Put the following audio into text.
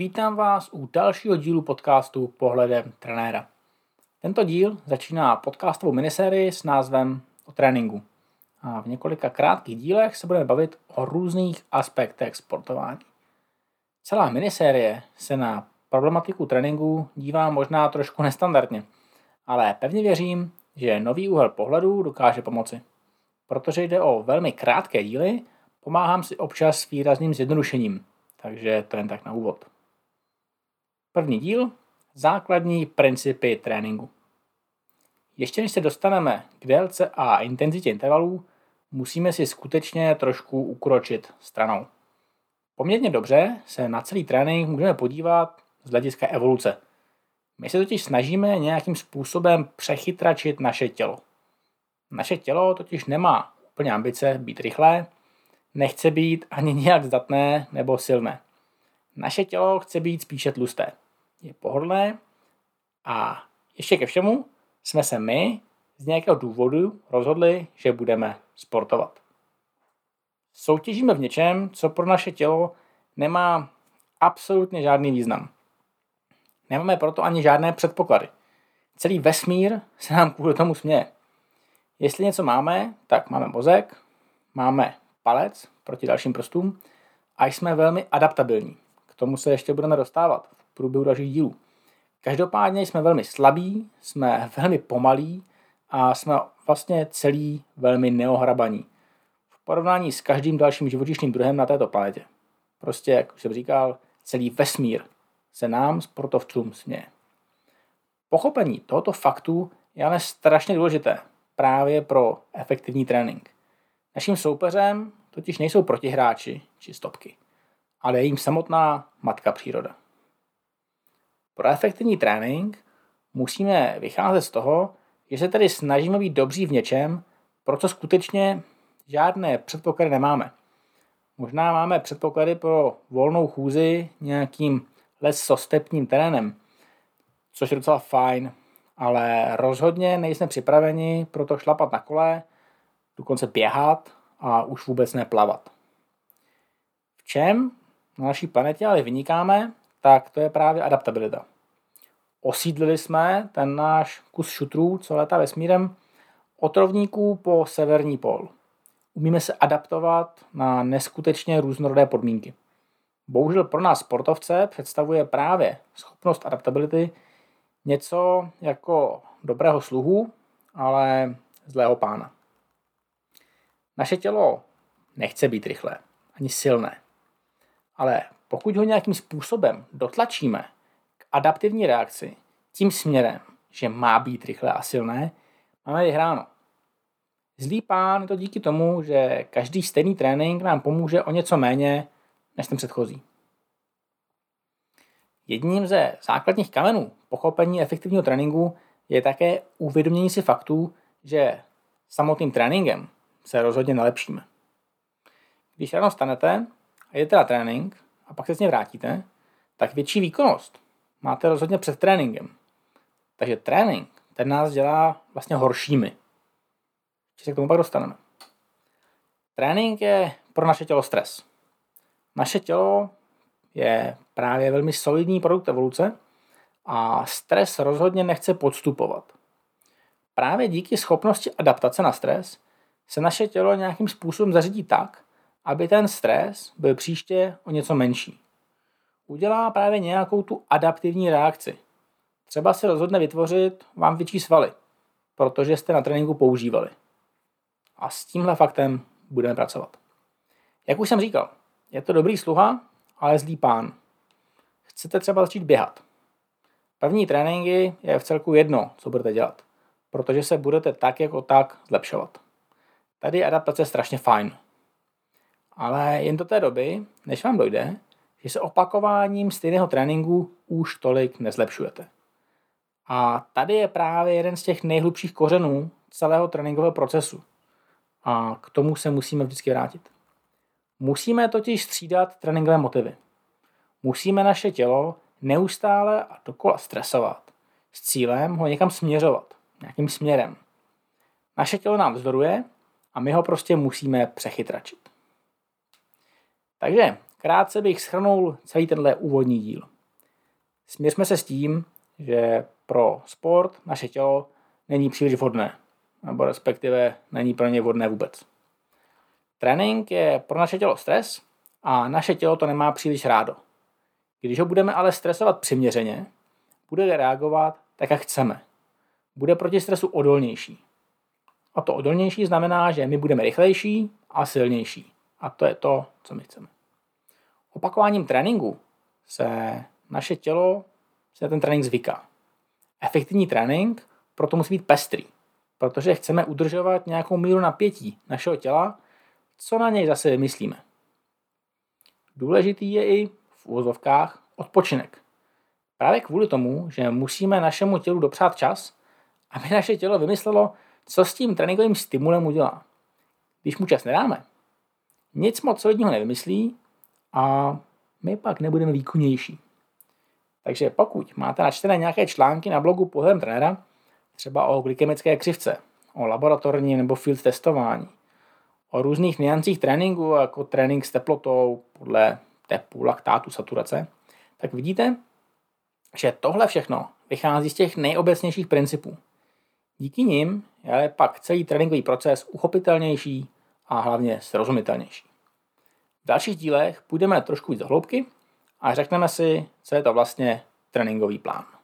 Vítám vás u dalšího dílu podcastu Pohledem trenéra. Tento díl začíná podcastovou minisérii s názvem o tréninku. A v několika krátkých dílech se budeme bavit o různých aspektech sportování. Celá minisérie se na problematiku tréninku dívá možná trošku nestandardně, ale pevně věřím, že nový úhel pohledu dokáže pomoci. Protože jde o velmi krátké díly, pomáhám si občas s výrazným zjednodušením, takže to jen tak na úvod. První díl základní principy tréninku. Ještě než se dostaneme k délce a intenzitě intervalů, musíme si skutečně trošku ukročit stranou. Poměrně dobře se na celý trénink můžeme podívat z hlediska evoluce. My se totiž snažíme nějakým způsobem přechytračit naše tělo. Naše tělo totiž nemá úplně ambice být rychlé, nechce být ani nějak zdatné nebo silné. Naše tělo chce být spíše tlusté. Je pohodlné a ještě ke všemu jsme se my z nějakého důvodu rozhodli, že budeme sportovat. Soutěžíme v něčem, co pro naše tělo nemá absolutně žádný význam. Nemáme proto ani žádné předpoklady. Celý vesmír se nám kvůli tomu směje. Jestli něco máme, tak máme mozek, máme palec proti dalším prstům a jsme velmi adaptabilní. K tomu se ještě budeme dostávat v průběhu dalších dílů. Každopádně jsme velmi slabí, jsme velmi pomalí a jsme vlastně celý velmi neohrabaní. V porovnání s každým dalším živočišným druhem na této planetě. Prostě, jak už jsem říkal, celý vesmír se nám sportovcům směje. Pochopení tohoto faktu je ale strašně důležité právě pro efektivní trénink. Naším soupeřem totiž nejsou protihráči či stopky, ale jim samotná matka příroda. Pro efektivní trénink musíme vycházet z toho, že se tedy snažíme být dobří v něčem, pro co skutečně žádné předpoklady nemáme. Možná máme předpoklady pro volnou chůzi nějakým lesostepním terénem, což je docela fajn, ale rozhodně nejsme připraveni pro to šlapat na kole, dokonce běhat a už vůbec neplavat. V čem na naší planetě ale vynikáme, tak to je právě adaptabilita. Osídlili jsme ten náš kus šutrů, co letá vesmírem, od rovníků po severní pol. Umíme se adaptovat na neskutečně různorodé podmínky. Bohužel pro nás sportovce představuje právě schopnost adaptability něco jako dobrého sluhu, ale zlého pána. Naše tělo nechce být rychlé, ani silné. Ale pokud ho nějakým způsobem dotlačíme adaptivní reakci tím směrem, že má být rychlé a silné, máme vyhráno. Zlý pán je to díky tomu, že každý stejný trénink nám pomůže o něco méně než ten předchozí. Jedním ze základních kamenů pochopení efektivního tréninku je také uvědomění si faktů, že samotným tréninkem se rozhodně nelepšíme. Když ráno stanete a jdete na trénink a pak se z něj vrátíte, tak větší výkonnost máte rozhodně před tréninkem. Takže trénink, ten nás dělá vlastně horšími. Či se k tomu pak dostaneme. Trénink je pro naše tělo stres. Naše tělo je právě velmi solidní produkt evoluce a stres rozhodně nechce podstupovat. Právě díky schopnosti adaptace na stres se naše tělo nějakým způsobem zařídí tak, aby ten stres byl příště o něco menší. Udělá právě nějakou tu adaptivní reakci. Třeba se rozhodne vytvořit vám větší svaly, protože jste na tréninku používali. A s tímhle faktem budeme pracovat. Jak už jsem říkal, je to dobrý sluha, ale zlý pán. Chcete třeba začít běhat. První tréninky je v celku jedno, co budete dělat, protože se budete tak jako tak zlepšovat. Tady je adaptace strašně fajn. Ale jen do té doby, než vám dojde, že se opakováním stejného tréninku už tolik nezlepšujete. A tady je právě jeden z těch nejhlubších kořenů celého tréninkového procesu. A k tomu se musíme vždycky vrátit. Musíme totiž střídat tréninkové motivy. Musíme naše tělo neustále a dokola stresovat s cílem ho někam směřovat, nějakým směrem. Naše tělo nám vzdoruje a my ho prostě musíme přechytračit. Takže krátce bych schrnul celý tenhle úvodní díl. Směřme se s tím, že pro sport naše tělo není příliš vhodné, nebo respektive není pro ně vhodné vůbec. Trénink je pro naše tělo stres a naše tělo to nemá příliš rádo. Když ho budeme ale stresovat přiměřeně, bude reagovat tak, jak chceme. Bude proti stresu odolnější. A to odolnější znamená, že my budeme rychlejší a silnější. A to je to, co my chceme. Opakováním tréninku se naše tělo se ten trénink zvyká. Efektivní trénink proto musí být pestrý, protože chceme udržovat nějakou míru napětí našeho těla, co na něj zase vymyslíme. Důležitý je i v úvozovkách odpočinek. Právě kvůli tomu, že musíme našemu tělu dopřát čas, aby naše tělo vymyslelo, co s tím tréninkovým stimulem udělá. Když mu čas nedáme, nic moc solidního nevymyslí a my pak nebudeme výkonnější. Takže pokud máte načtené nějaké články na blogu Pohledem trenéra, třeba o glykemické křivce, o laboratorním nebo field testování, o různých niancích tréninku, jako trénink s teplotou podle tepu, laktátu, saturace, tak vidíte, že tohle všechno vychází z těch nejobecnějších principů. Díky nim je pak celý tréninkový proces uchopitelnější a hlavně srozumitelnější. V dalších dílech půjdeme trošku víc do hloubky a řekneme si, co je to vlastně tréninkový plán.